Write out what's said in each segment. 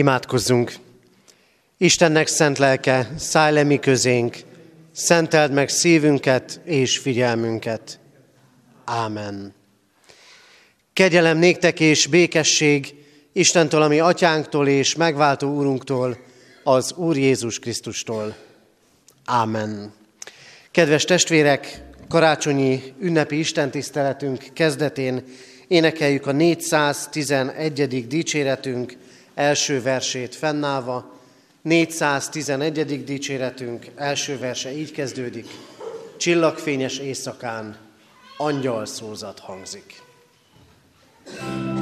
Imádkozzunk! Istennek szent lelke, szállj le mi közénk, szenteld meg szívünket és figyelmünket. Ámen. Kegyelem néktek és békesség Istentől, ami atyánktól és megváltó úrunktól, az Úr Jézus Krisztustól. Ámen. Kedves testvérek, karácsonyi ünnepi istentiszteletünk kezdetén énekeljük a 411. dicséretünk első versét fennállva. 411. dicséretünk első verse így kezdődik. Csillagfényes éjszakán angyal szózat hangzik. thank you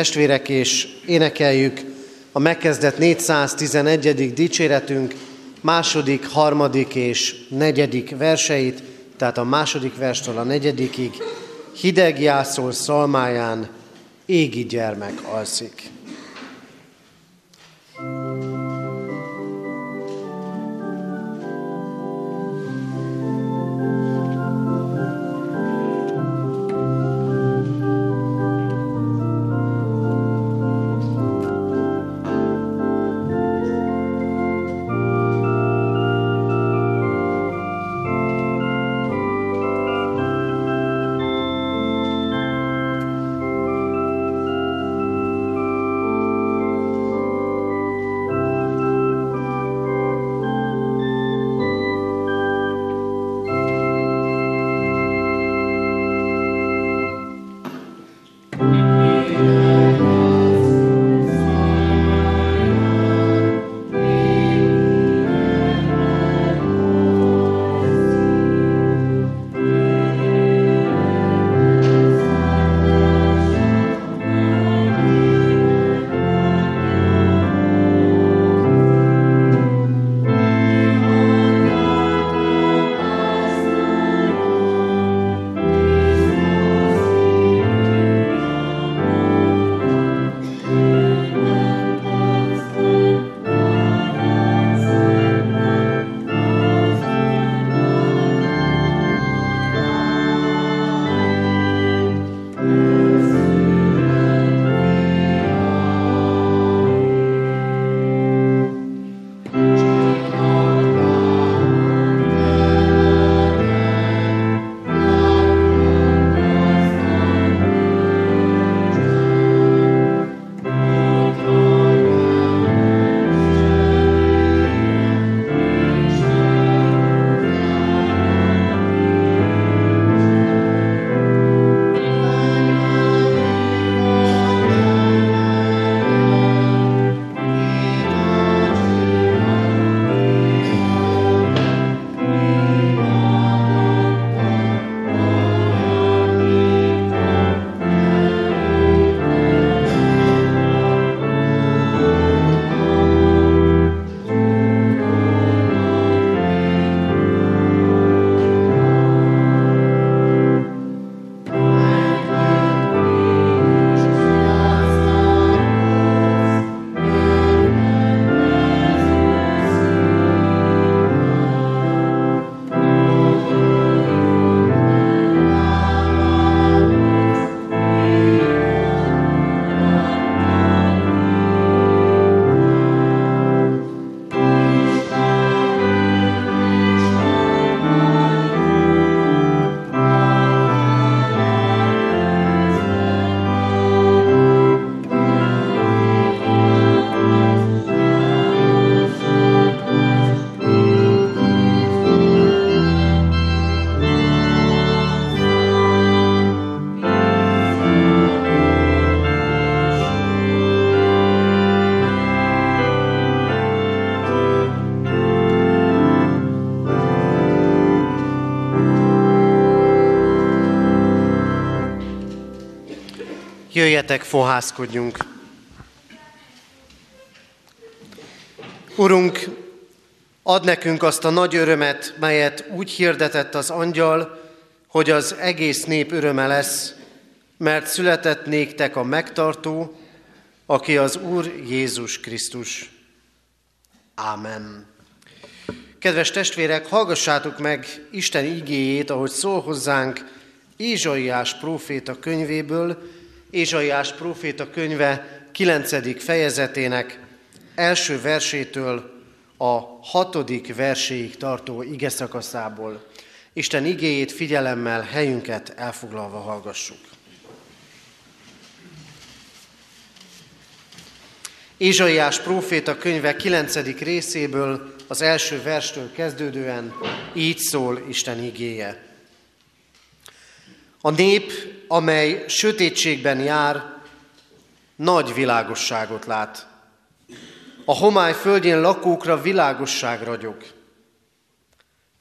testvérek, és énekeljük a megkezdett 411. dicséretünk második, harmadik és negyedik verseit, tehát a második verstől a negyedikig. Hideg jászol szalmáján, égi gyermek alszik. Jöjjetek, fohászkodjunk! Urunk, ad nekünk azt a nagy örömet, melyet úgy hirdetett az angyal, hogy az egész nép öröme lesz, mert született néktek a megtartó, aki az Úr Jézus Krisztus. Ámen. Kedves testvérek, hallgassátok meg Isten igéjét, ahogy szól hozzánk Ézsaiás próféta könyvéből, Ézsaiás próféta könyve 9. fejezetének első versétől a hatodik verséig tartó ige szakaszából. Isten igéjét figyelemmel helyünket elfoglalva hallgassuk. Ézsaiás próféta könyve 9. részéből az első verstől kezdődően így szól Isten igéje. A nép, amely sötétségben jár, nagy világosságot lát. A homály földjén lakókra világosság ragyog.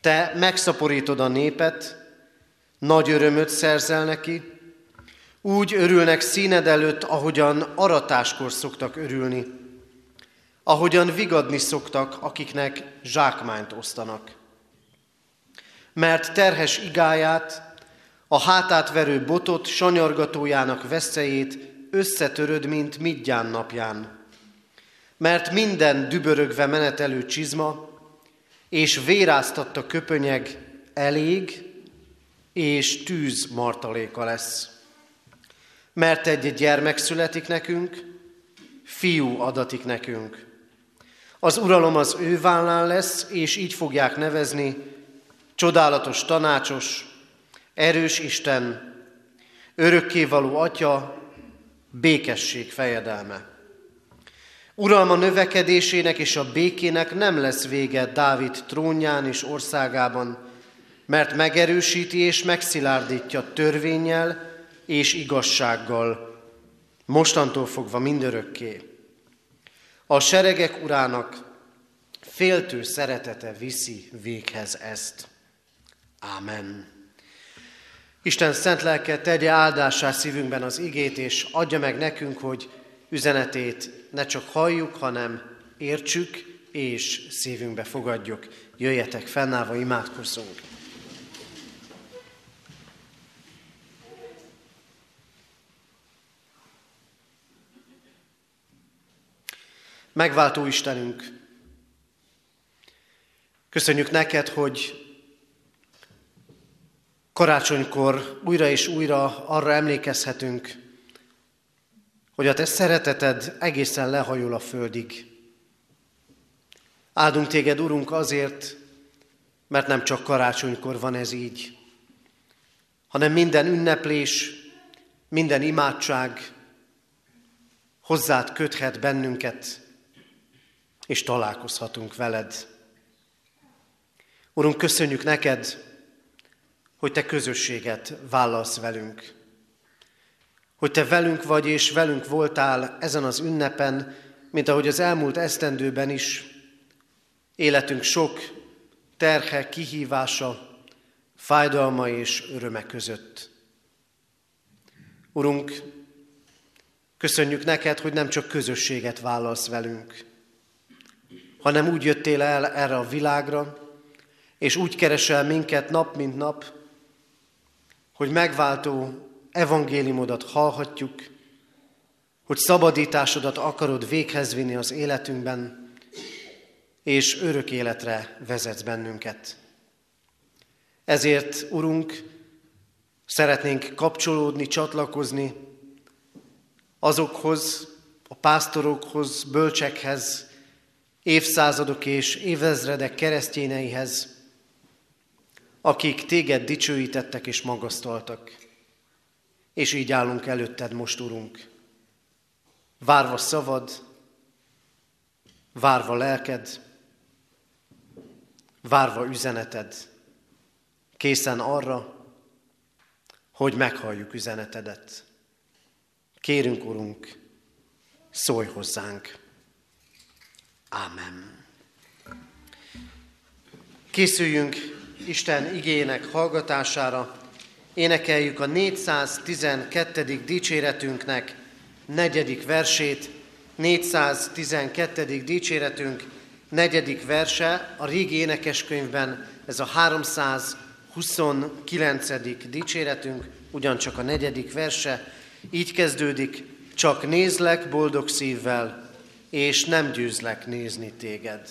Te megszaporítod a népet, nagy örömöt szerzel neki, úgy örülnek színed előtt, ahogyan aratáskor szoktak örülni, ahogyan vigadni szoktak, akiknek zsákmányt osztanak. Mert terhes igáját, a hátát verő botot, sanyargatójának veszélyét összetöröd, mint midján napján. Mert minden dübörögve menetelő csizma és véráztatta köpönyeg elég, és tűz martaléka lesz. Mert egy gyermek születik nekünk, fiú adatik nekünk. Az uralom az ő vállán lesz, és így fogják nevezni, csodálatos tanácsos, erős Isten, örökkévaló Atya, békesség fejedelme. Uralma növekedésének és a békének nem lesz vége Dávid trónján és országában, mert megerősíti és megszilárdítja törvényel és igazsággal, mostantól fogva mindörökké. A seregek urának féltő szeretete viszi véghez ezt. Ámen. Isten szent lelke tegye áldásá szívünkben az igét, és adja meg nekünk, hogy üzenetét ne csak halljuk, hanem értsük, és szívünkbe fogadjuk. Jöjjetek, fennállva imádkozzunk. Megváltó Istenünk, köszönjük neked, hogy Karácsonykor újra és újra arra emlékezhetünk, hogy a te szereteted egészen lehajol a földig. Áldunk téged, Urunk, azért, mert nem csak karácsonykor van ez így, hanem minden ünneplés, minden imádság hozzád köthet bennünket, és találkozhatunk veled. Urunk, köszönjük neked, hogy te közösséget vállalsz velünk. Hogy te velünk vagy és velünk voltál ezen az ünnepen, mint ahogy az elmúlt esztendőben is, életünk sok terhe, kihívása, fájdalma és öröme között. Urunk, köszönjük neked, hogy nem csak közösséget vállalsz velünk, hanem úgy jöttél el erre a világra, és úgy keresel minket nap mint nap, hogy megváltó evangéliumodat hallhatjuk, hogy szabadításodat akarod véghez vinni az életünkben, és örök életre vezetsz bennünket. Ezért, Urunk, szeretnénk kapcsolódni, csatlakozni azokhoz, a pásztorokhoz, bölcsekhez, évszázadok és évezredek keresztényeihez, akik téged dicsőítettek és magasztaltak. És így állunk előtted most, Urunk, várva szavad, várva lelked, várva üzeneted, készen arra, hogy meghalljuk üzenetedet. Kérünk, Urunk, szólj hozzánk. Ámen. Készüljünk Isten igének hallgatására. énekeljük a 412. dicséretünknek negyedik versét, 412. dicséretünk negyedik verse, a régi énekeskönyvben ez a 329. dicséretünk, ugyancsak a negyedik verse, így kezdődik, csak nézlek boldog szívvel, és nem győzlek nézni téged.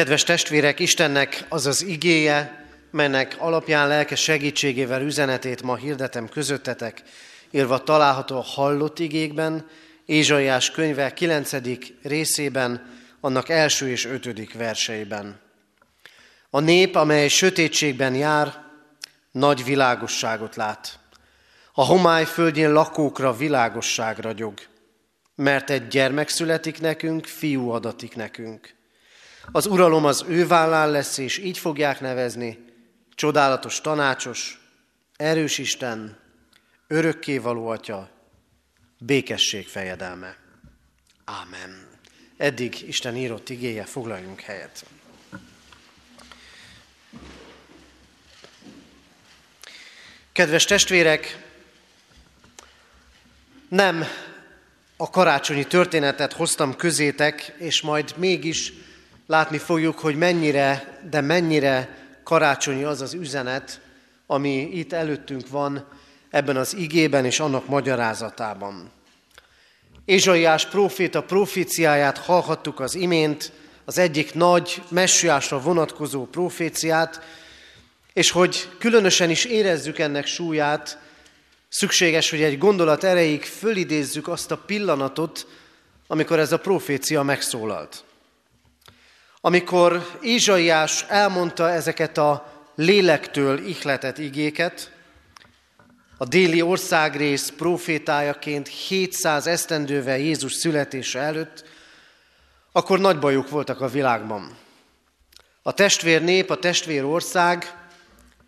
Kedves testvérek, Istennek az az igéje, mennek alapján lelke segítségével üzenetét ma hirdetem közöttetek, írva található a hallott igékben, Ézsaiás könyve 9. részében, annak első és ötödik verseiben. A nép, amely sötétségben jár, nagy világosságot lát. A homály földjén lakókra világosság ragyog, mert egy gyermek születik nekünk, fiú adatik nekünk. Az uralom az ő vállán lesz, és így fogják nevezni, csodálatos tanácsos, erős Isten, örökkévaló Atya, békesség fejedelme. Ámen. Eddig Isten írott igéje, foglaljunk helyet. Kedves testvérek, nem a karácsonyi történetet hoztam közétek, és majd mégis látni fogjuk, hogy mennyire, de mennyire karácsonyi az az üzenet, ami itt előttünk van ebben az igében és annak magyarázatában. Ézsaiás próféta proféciáját hallhattuk az imént, az egyik nagy messiásra vonatkozó proféciát, és hogy különösen is érezzük ennek súlyát, szükséges, hogy egy gondolat erejéig fölidézzük azt a pillanatot, amikor ez a profécia megszólalt. Amikor Ézsaiás elmondta ezeket a lélektől ihletett igéket, a déli országrész profétájaként 700 esztendővel Jézus születése előtt, akkor nagy bajok voltak a világban. A testvér nép, a testvér ország,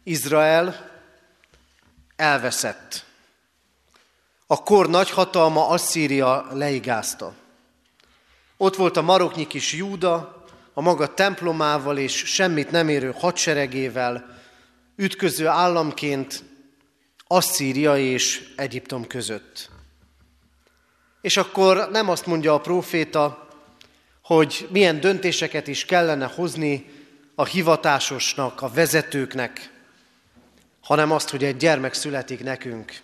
Izrael elveszett. A kor nagyhatalma Asszíria leigázta. Ott volt a maroknyi kis Júda, a maga templomával és semmit nem érő hadseregével, ütköző államként Asszíria és Egyiptom között. És akkor nem azt mondja a próféta, hogy milyen döntéseket is kellene hozni a hivatásosnak, a vezetőknek, hanem azt, hogy egy gyermek születik nekünk,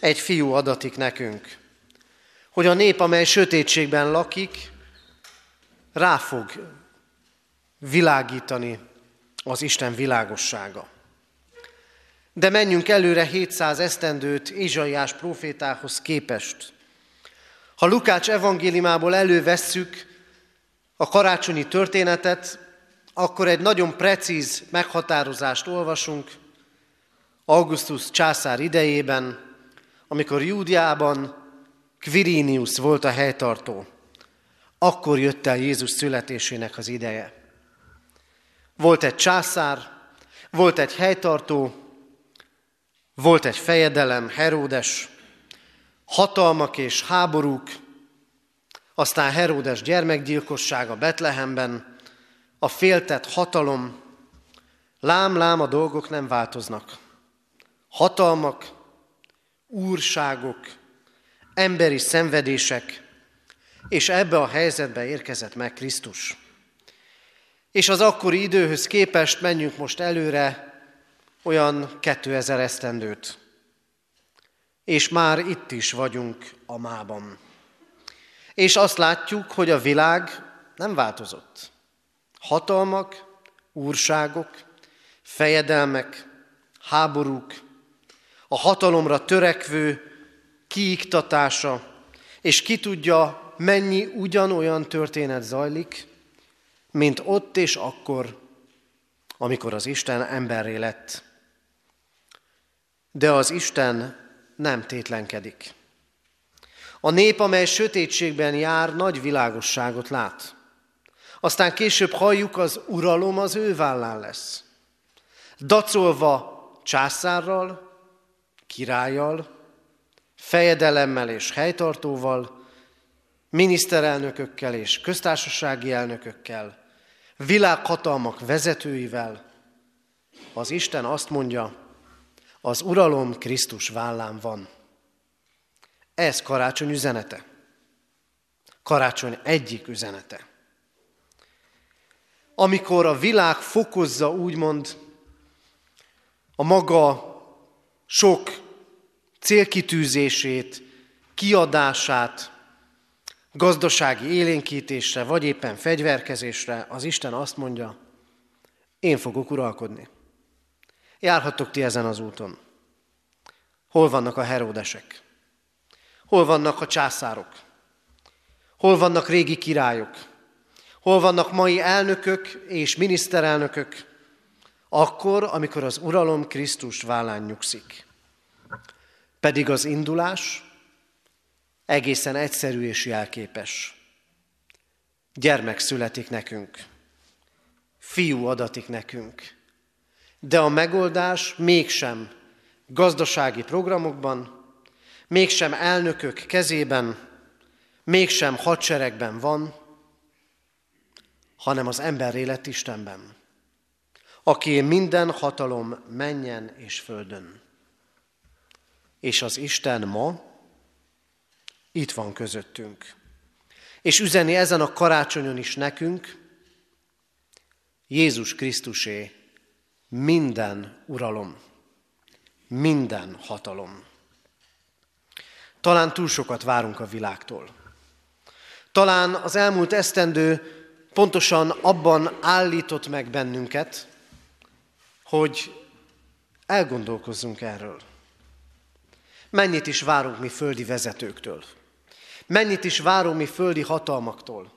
egy fiú adatik nekünk, hogy a nép, amely sötétségben lakik, rá fog világítani az Isten világossága. De menjünk előre 700 esztendőt Ézsaiás profétához képest. Ha Lukács evangéliumából elővesszük a karácsonyi történetet, akkor egy nagyon precíz meghatározást olvasunk Augustus császár idejében, amikor Júdiában Quirinius volt a helytartó. Akkor jött el Jézus születésének az ideje. Volt egy császár, volt egy helytartó, volt egy fejedelem, Heródes, hatalmak és háborúk, aztán Heródes gyermekgyilkossága Betlehemben, a féltett hatalom, lám-lám a dolgok nem változnak. Hatalmak, úrságok, emberi szenvedések, és ebbe a helyzetbe érkezett meg Krisztus. És az akkori időhöz képest menjünk most előre olyan 2000 esztendőt. És már itt is vagyunk a mában. És azt látjuk, hogy a világ nem változott. Hatalmak, úrságok, fejedelmek, háborúk, a hatalomra törekvő kiiktatása, és ki tudja, mennyi ugyanolyan történet zajlik, mint ott és akkor, amikor az Isten emberré lett. De az Isten nem tétlenkedik. A nép, amely sötétségben jár, nagy világosságot lát. Aztán később halljuk, az uralom az ő vállán lesz. Dacolva császárral, királlyal, fejedelemmel és helytartóval, miniszterelnökökkel és köztársasági elnökökkel, világhatalmak vezetőivel, az Isten azt mondja, az uralom Krisztus vállán van. Ez karácsony üzenete. Karácsony egyik üzenete. Amikor a világ fokozza úgymond a maga sok célkitűzését, kiadását, gazdasági élénkítésre, vagy éppen fegyverkezésre, az Isten azt mondja, én fogok uralkodni. Járhattok ti ezen az úton. Hol vannak a heródesek? Hol vannak a császárok? Hol vannak régi királyok? Hol vannak mai elnökök és miniszterelnökök? Akkor, amikor az uralom Krisztus vállán nyugszik. Pedig az indulás egészen egyszerű és jelképes. Gyermek születik nekünk, fiú adatik nekünk, de a megoldás mégsem gazdasági programokban, mégsem elnökök kezében, mégsem hadseregben van, hanem az ember élet Istenben, aki minden hatalom menjen és földön. És az Isten ma itt van közöttünk. És üzeni ezen a karácsonyon is nekünk, Jézus Krisztusé minden uralom, minden hatalom. Talán túl sokat várunk a világtól. Talán az elmúlt esztendő pontosan abban állított meg bennünket, hogy elgondolkozzunk erről. Mennyit is várunk mi földi vezetőktől? Mennyit is várunk mi földi hatalmaktól?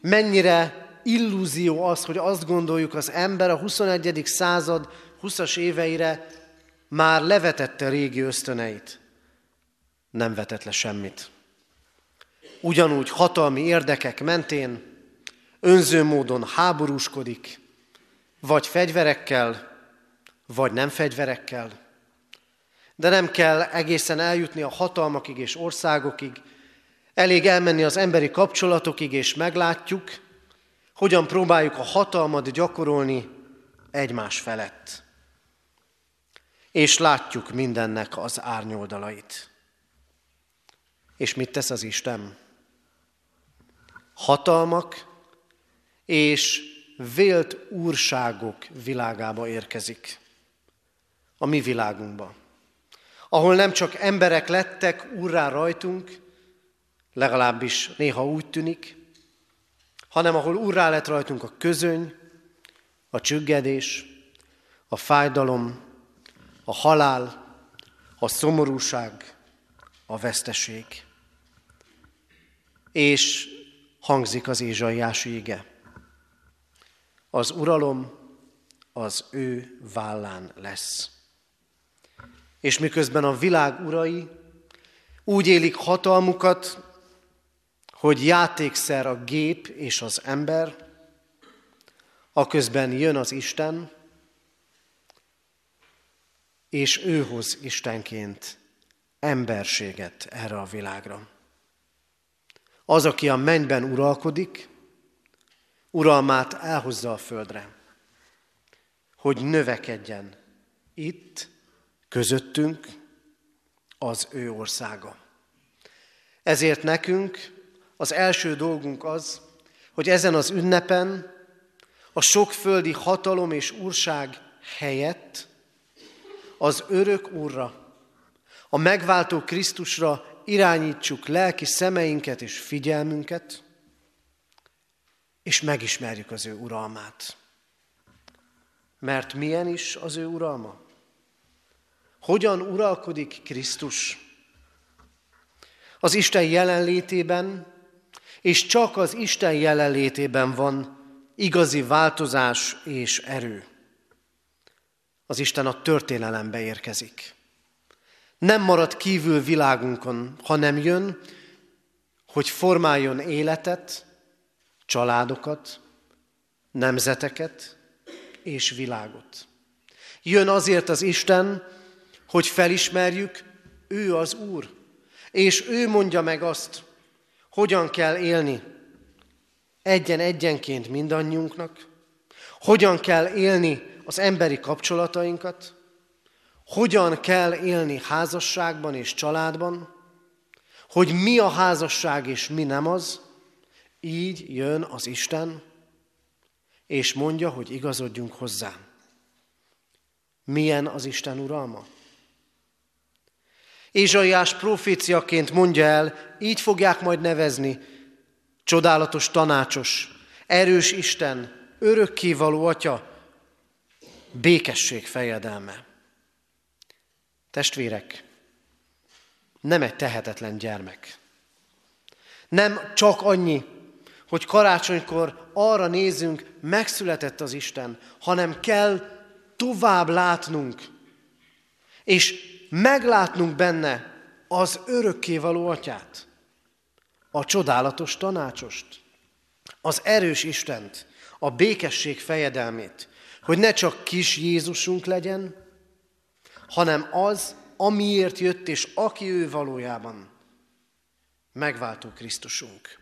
Mennyire illúzió az, hogy azt gondoljuk, az ember a 21. század 20-as éveire már levetette régi ösztöneit. Nem vetett le semmit. Ugyanúgy hatalmi érdekek mentén önző módon háborúskodik, vagy fegyverekkel, vagy nem fegyverekkel. De nem kell egészen eljutni a hatalmakig és országokig, elég elmenni az emberi kapcsolatokig, és meglátjuk, hogyan próbáljuk a hatalmat gyakorolni egymás felett. És látjuk mindennek az árnyoldalait. És mit tesz az Isten? Hatalmak és vélt úrságok világába érkezik. A mi világunkba. Ahol nem csak emberek lettek úrrá rajtunk, legalábbis néha úgy tűnik, hanem ahol urrá lett rajtunk a közöny, a csüggedés, a fájdalom, a halál, a szomorúság, a veszteség. És hangzik az ézsaiás ége. Az uralom az ő vállán lesz. És miközben a világ urai úgy élik hatalmukat, hogy játékszer a gép és az ember, aközben jön az Isten, és ő hoz Istenként emberséget erre a világra. Az, aki a mennyben uralkodik, uralmát elhozza a földre, hogy növekedjen itt, közöttünk az ő országa. Ezért nekünk az első dolgunk az, hogy ezen az ünnepen a sok földi hatalom és úrság helyett az örök Úrra, a megváltó Krisztusra irányítsuk lelki szemeinket és figyelmünket, és megismerjük az ő uralmát. Mert milyen is az ő uralma? Hogyan uralkodik Krisztus? Az Isten jelenlétében, és csak az Isten jelenlétében van igazi változás és erő. Az Isten a történelembe érkezik. Nem marad kívül világunkon, hanem jön, hogy formáljon életet, családokat, nemzeteket és világot. Jön azért az Isten, hogy felismerjük, ő az Úr, és ő mondja meg azt, hogyan kell élni. Egyen-egyenként mindannyiunknak, hogyan kell élni az emberi kapcsolatainkat, hogyan kell élni házasságban és családban, hogy mi a házasság és mi nem az, így jön az Isten, és mondja, hogy igazodjunk hozzá. Milyen az Isten uralma? Ézsaiás proféciaként mondja el, így fogják majd nevezni, csodálatos tanácsos, erős Isten, örökkévaló Atya, békesség fejedelme. Testvérek, nem egy tehetetlen gyermek. Nem csak annyi, hogy karácsonykor arra nézünk, megszületett az Isten, hanem kell tovább látnunk, és meglátnunk benne az örökkévaló atyát, a csodálatos tanácsost, az erős Istent, a békesség fejedelmét, hogy ne csak kis Jézusunk legyen, hanem az, amiért jött, és aki ő valójában, megváltó Krisztusunk.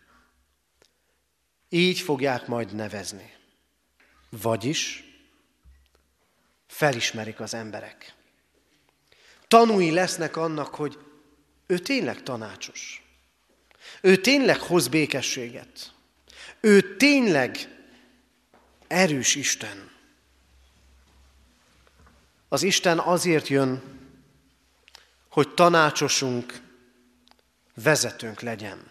Így fogják majd nevezni. Vagyis felismerik az emberek. Tanúi lesznek annak, hogy ő tényleg tanácsos. Ő tényleg hoz békességet. Ő tényleg erős Isten. Az Isten azért jön, hogy tanácsosunk, vezetőnk legyen.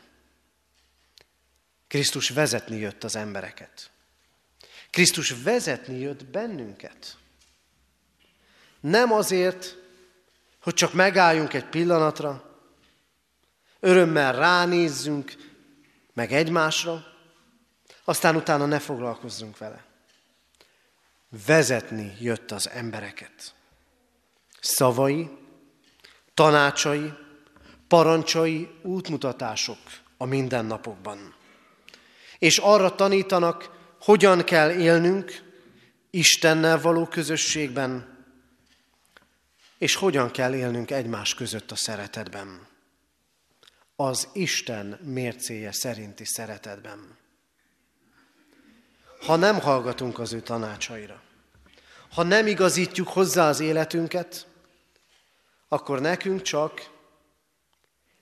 Krisztus vezetni jött az embereket. Krisztus vezetni jött bennünket. Nem azért, hogy csak megálljunk egy pillanatra, örömmel ránézzünk, meg egymásra, aztán utána ne foglalkozzunk vele. Vezetni jött az embereket. Szavai, tanácsai, parancsai, útmutatások a mindennapokban. És arra tanítanak, hogyan kell élnünk Istennel való közösségben, és hogyan kell élnünk egymás között a szeretetben. Az Isten mércéje szerinti szeretetben. Ha nem hallgatunk az ő tanácsaira, ha nem igazítjuk hozzá az életünket, akkor nekünk csak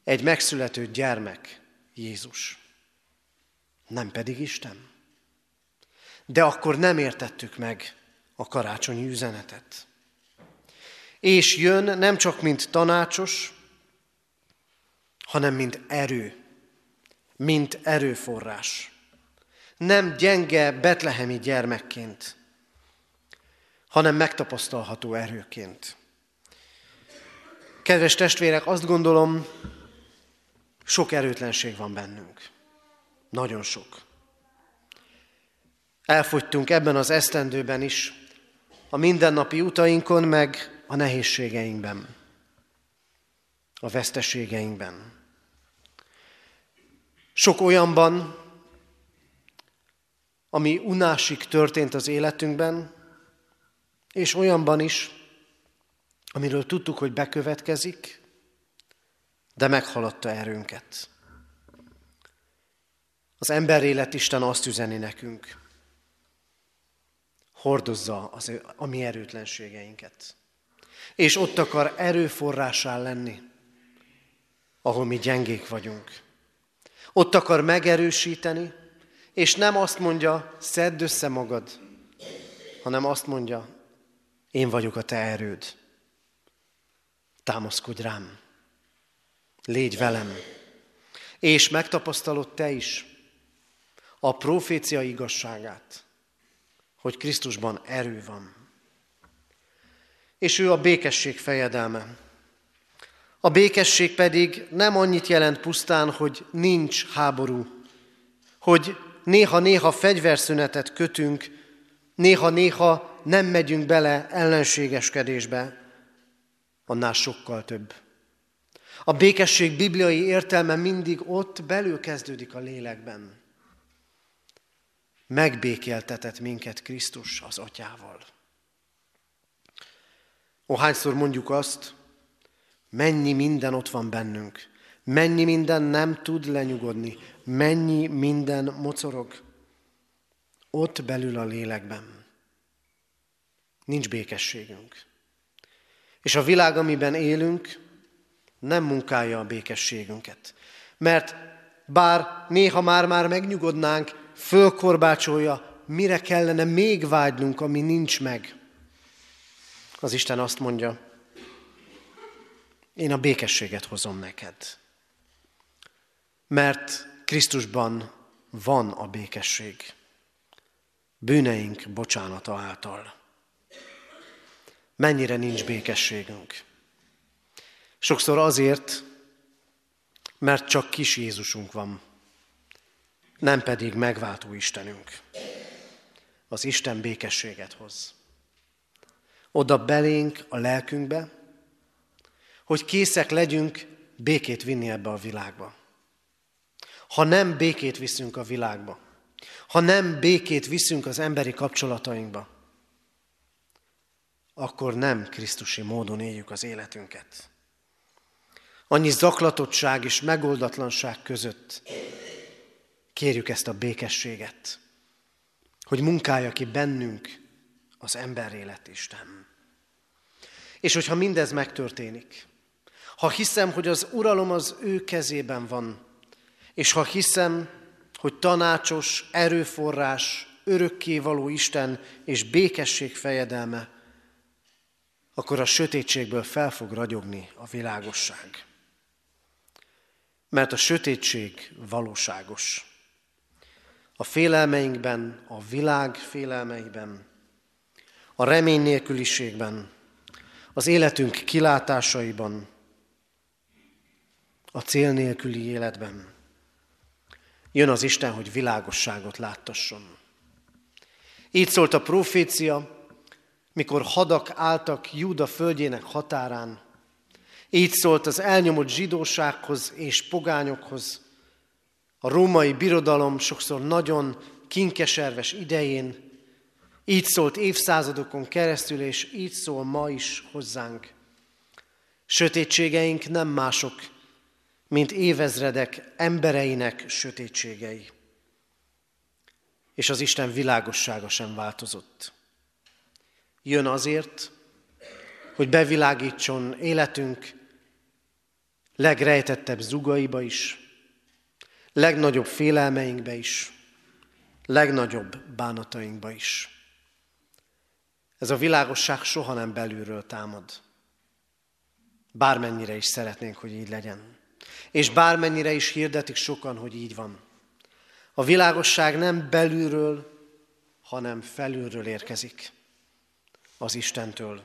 egy megszülető gyermek Jézus, nem pedig Isten. De akkor nem értettük meg a karácsonyi üzenetet. És jön nem csak mint tanácsos, hanem mint erő, mint erőforrás. Nem gyenge betlehemi gyermekként, hanem megtapasztalható erőként. Kedves testvérek, azt gondolom, sok erőtlenség van bennünk. Nagyon sok. Elfogytunk ebben az esztendőben is, a mindennapi utainkon, meg a nehézségeinkben, a veszteségeinkben. Sok olyanban, ami unásig történt az életünkben, és olyanban is, amiről tudtuk, hogy bekövetkezik, de meghaladta erőnket. Az élet Isten azt üzeni nekünk, hordozza az, a mi erőtlenségeinket. És ott akar erőforrásá lenni, ahol mi gyengék vagyunk. Ott akar megerősíteni, és nem azt mondja, szedd össze magad, hanem azt mondja, én vagyok a te erőd. Támaszkodj rám. Légy velem. És megtapasztalod te is a profécia igazságát, hogy Krisztusban erő van. És ő a békesség fejedelme. A békesség pedig nem annyit jelent pusztán, hogy nincs háború, hogy néha-néha fegyverszünetet kötünk, néha-néha nem megyünk bele ellenségeskedésbe, annál sokkal több. A békesség bibliai értelme mindig ott belül kezdődik a lélekben. Megbékéltetett minket Krisztus az atyával. Ó, hányszor mondjuk azt, mennyi minden ott van bennünk, mennyi minden nem tud lenyugodni, mennyi minden mocorog. Ott belül a lélekben. Nincs békességünk. És a világ, amiben élünk, nem munkálja a békességünket. Mert bár néha már-már megnyugodnánk, fölkorbácsolja, mire kellene még vágynunk, ami nincs meg. Az Isten azt mondja, én a békességet hozom neked. Mert Krisztusban van a békesség. Bűneink bocsánata által. Mennyire nincs békességünk. Sokszor azért, mert csak kis Jézusunk van, nem pedig megváltó Istenünk. Az Isten békességet hoz. Oda belénk a lelkünkbe, hogy készek legyünk békét vinni ebbe a világba. Ha nem békét viszünk a világba, ha nem békét viszünk az emberi kapcsolatainkba, akkor nem Krisztusi módon éljük az életünket. Annyi zaklatottság és megoldatlanság között kérjük ezt a békességet, hogy munkálja ki bennünk az élet Isten. És hogyha mindez megtörténik, ha hiszem, hogy az uralom az ő kezében van, és ha hiszem, hogy tanácsos, erőforrás, örökkévaló Isten és békesség fejedelme, akkor a sötétségből fel fog ragyogni a világosság. Mert a sötétség valóságos. A félelmeinkben, a világ félelmeiben, a remény nélküliségben, az életünk kilátásaiban, a cél nélküli életben. Jön az Isten, hogy világosságot láttasson. Így szólt a profécia, mikor hadak álltak Júda földjének határán. Így szólt az elnyomott zsidósághoz és pogányokhoz. A római birodalom sokszor nagyon kinkeserves idején, így szólt évszázadokon keresztül, és így szól ma is hozzánk. Sötétségeink nem mások, mint évezredek embereinek sötétségei. És az Isten világossága sem változott. Jön azért, hogy bevilágítson életünk legrejtettebb zugaiba is, legnagyobb félelmeinkbe is, legnagyobb bánatainkba is. Ez a világosság soha nem belülről támad. Bármennyire is szeretnénk, hogy így legyen. És bármennyire is hirdetik sokan, hogy így van. A világosság nem belülről, hanem felülről érkezik. Az Istentől.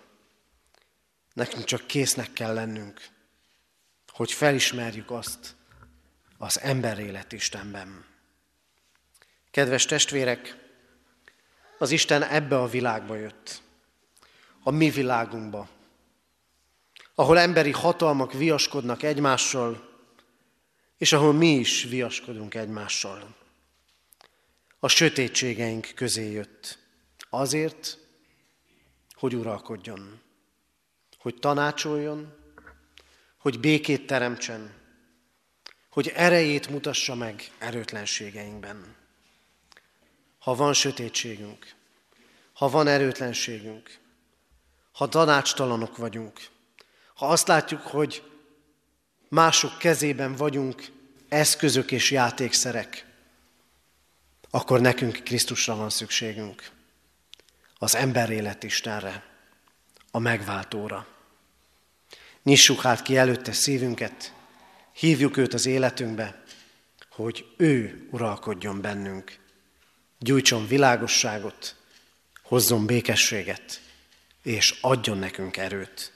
Nekünk csak késznek kell lennünk, hogy felismerjük azt az élet Istenben. Kedves testvérek, az Isten ebbe a világba jött, a mi világunkba, ahol emberi hatalmak viaskodnak egymással, és ahol mi is viaskodunk egymással. A sötétségeink közé jött. Azért, hogy uralkodjon, hogy tanácsoljon, hogy békét teremtsen, hogy erejét mutassa meg erőtlenségeinkben. Ha van sötétségünk, ha van erőtlenségünk, ha tanácstalanok vagyunk, ha azt látjuk, hogy mások kezében vagyunk eszközök és játékszerek, akkor nekünk Krisztusra van szükségünk, az ember élet Istenre, a megváltóra. Nyissuk hát ki előtte szívünket, hívjuk őt az életünkbe, hogy ő uralkodjon bennünk, gyújtson világosságot, hozzon békességet, és adjon nekünk erőt.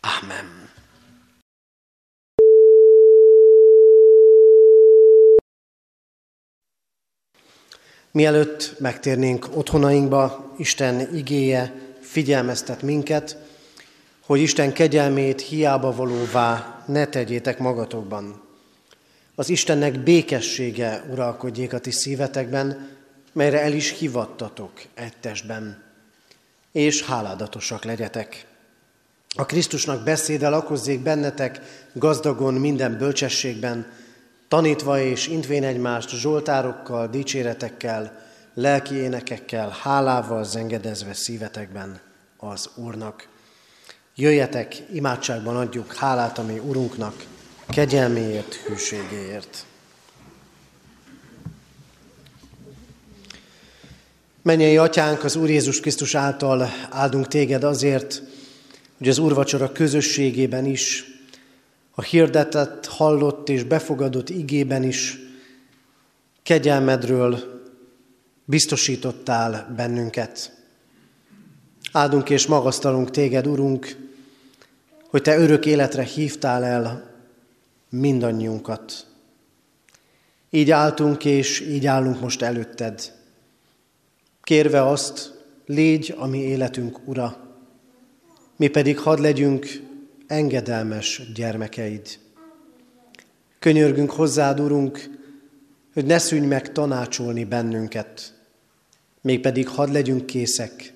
Amen. Mielőtt megtérnénk otthonainkba, Isten igéje figyelmeztet minket, hogy Isten kegyelmét hiába valóvá ne tegyétek magatokban. Az Istennek békessége uralkodjék a ti szívetekben, melyre el is hivattatok egy és háládatosak legyetek. A Krisztusnak beszéde lakozzék bennetek gazdagon minden bölcsességben, tanítva és intvén egymást zsoltárokkal, dicséretekkel, lelki énekekkel, hálával zengedezve szívetekben az Úrnak. Jöjjetek, imádságban adjuk hálát a mi Urunknak, kegyelméért, hűségéért. Mennyei Atyánk, az Úr Jézus Krisztus által áldunk téged azért, hogy az úrvacsora közösségében is a hirdetett, hallott és befogadott igében is kegyelmedről biztosítottál bennünket. Áldunk és magasztalunk téged, Urunk, hogy te örök életre hívtál el mindannyiunkat. Így álltunk és így állunk most előtted. Kérve azt, légy a mi életünk ura, mi pedig hadd legyünk engedelmes gyermekeid. Könyörgünk hozzád, Urunk, hogy ne szűnj meg tanácsolni bennünket, mégpedig hadd legyünk készek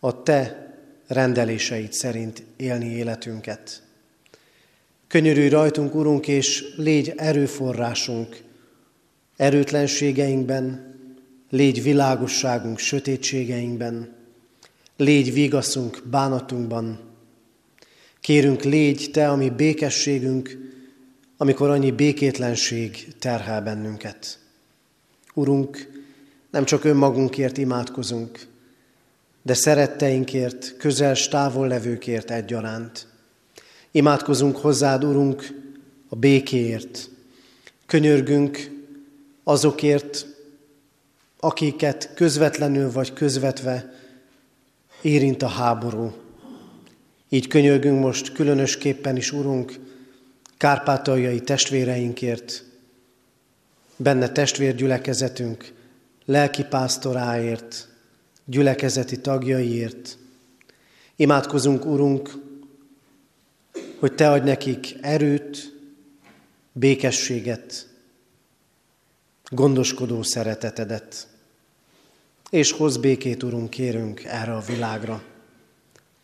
a Te rendeléseid szerint élni életünket. Könyörülj rajtunk, Urunk, és légy erőforrásunk erőtlenségeinkben, légy világosságunk sötétségeinkben, légy vigaszunk bánatunkban, Kérünk, légy Te, ami békességünk, amikor annyi békétlenség terhel bennünket. Urunk, nem csak önmagunkért imádkozunk, de szeretteinkért, közel távol levőkért egyaránt. Imádkozunk hozzád, Urunk, a békéért. Könyörgünk azokért, akiket közvetlenül vagy közvetve érint a háború, így könyörgünk most különösképpen is, Urunk, kárpátaljai testvéreinkért, benne testvérgyülekezetünk, lelkipásztoráért, gyülekezeti tagjaiért. Imádkozunk, Urunk, hogy Te adj nekik erőt, békességet, gondoskodó szeretetedet, és hoz békét, Urunk, kérünk erre a világra.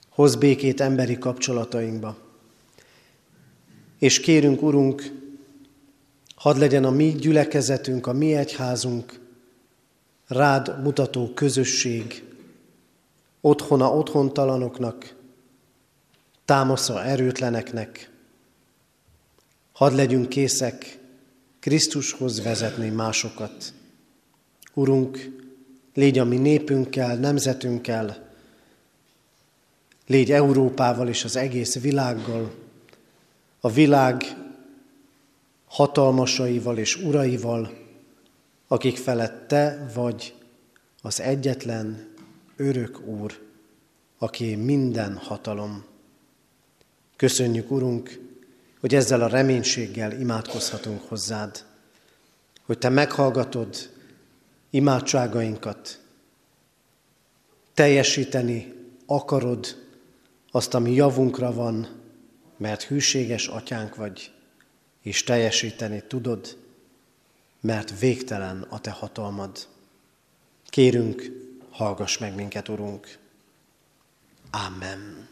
Hoz békét emberi kapcsolatainkba. És kérünk, Urunk, hadd legyen a mi gyülekezetünk, a mi egyházunk, rád mutató közösség, otthona otthontalanoknak, támasza erőtleneknek. Hadd legyünk készek Krisztushoz vezetni másokat. Urunk, légy a mi népünkkel, nemzetünkkel, Légy Európával és az egész világgal, a világ hatalmasaival és uraival, akik felett te vagy az egyetlen örök Úr, aki minden hatalom. Köszönjük, Urunk, hogy ezzel a reménységgel imádkozhatunk hozzád, hogy Te meghallgatod imádságainkat, teljesíteni akarod azt, ami javunkra van, mert hűséges atyánk vagy, és teljesíteni tudod, mert végtelen a te hatalmad. Kérünk, hallgass meg minket, Urunk. Amen.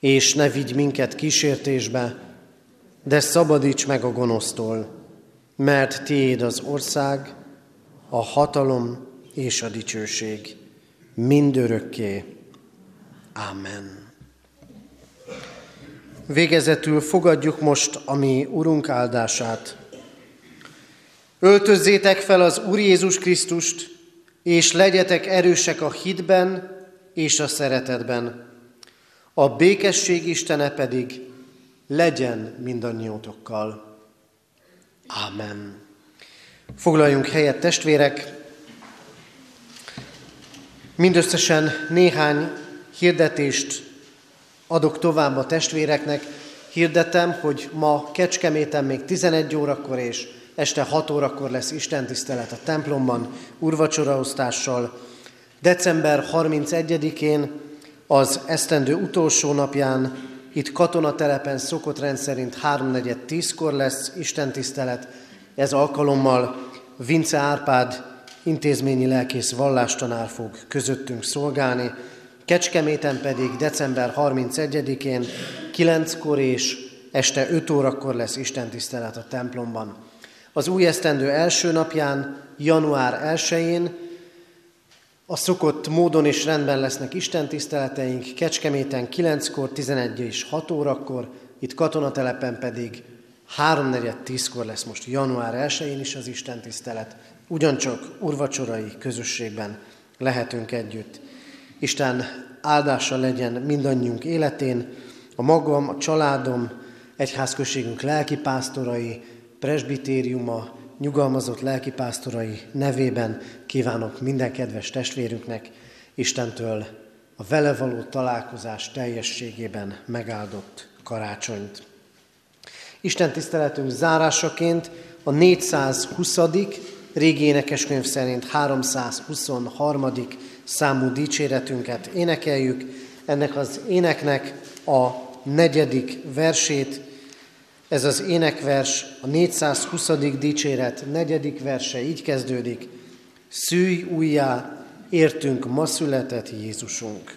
És ne vigy minket kísértésbe, de szabadíts meg a gonosztól, mert tiéd az ország, a hatalom és a dicsőség mindörökké. Amen. Végezetül fogadjuk most a mi Urunk áldását. Öltözzétek fel az Úr Jézus Krisztust, és legyetek erősek a hitben és a szeretetben. A békesség Istene pedig legyen mindannyiótokkal. Amen. Foglaljunk helyet, testvérek! Mindösszesen néhány hirdetést adok tovább a testvéreknek. Hirdetem, hogy ma Kecskeméten még 11 órakor és este 6 órakor lesz istentisztelet a templomban, urvacsoraosztással. December 31-én az esztendő utolsó napján itt katonatelepen szokott rendszerint 3.4.10-kor lesz istentisztelet. Ez alkalommal Vince Árpád intézményi lelkész vallástanár fog közöttünk szolgálni, Kecskeméten pedig december 31-én 9-kor és este 5 órakor lesz istentisztelet a templomban. Az új esztendő első napján, január 1-én a szokott módon és rendben lesznek istentiszteleteink, Kecskeméten 9-kor, 11 és 6 órakor, itt katonatelepen pedig 3-4-10-kor lesz most január 1-én is az istentisztelet. Ugyancsak urvacsorai közösségben lehetünk együtt. Isten áldása legyen mindannyiunk életén, a magam, a családom, egyházközségünk lelkipásztorai, presbitériuma, nyugalmazott lelkipásztorai nevében kívánok minden kedves testvérünknek Istentől a vele való találkozás teljességében megáldott karácsonyt. Isten tiszteletünk zárásaként a 420. régi énekeskönyv szerint 323 számú dicséretünket énekeljük. Ennek az éneknek a negyedik versét, ez az énekvers, a 420. dicséret negyedik verse így kezdődik. Szűj újjá, értünk ma született Jézusunk.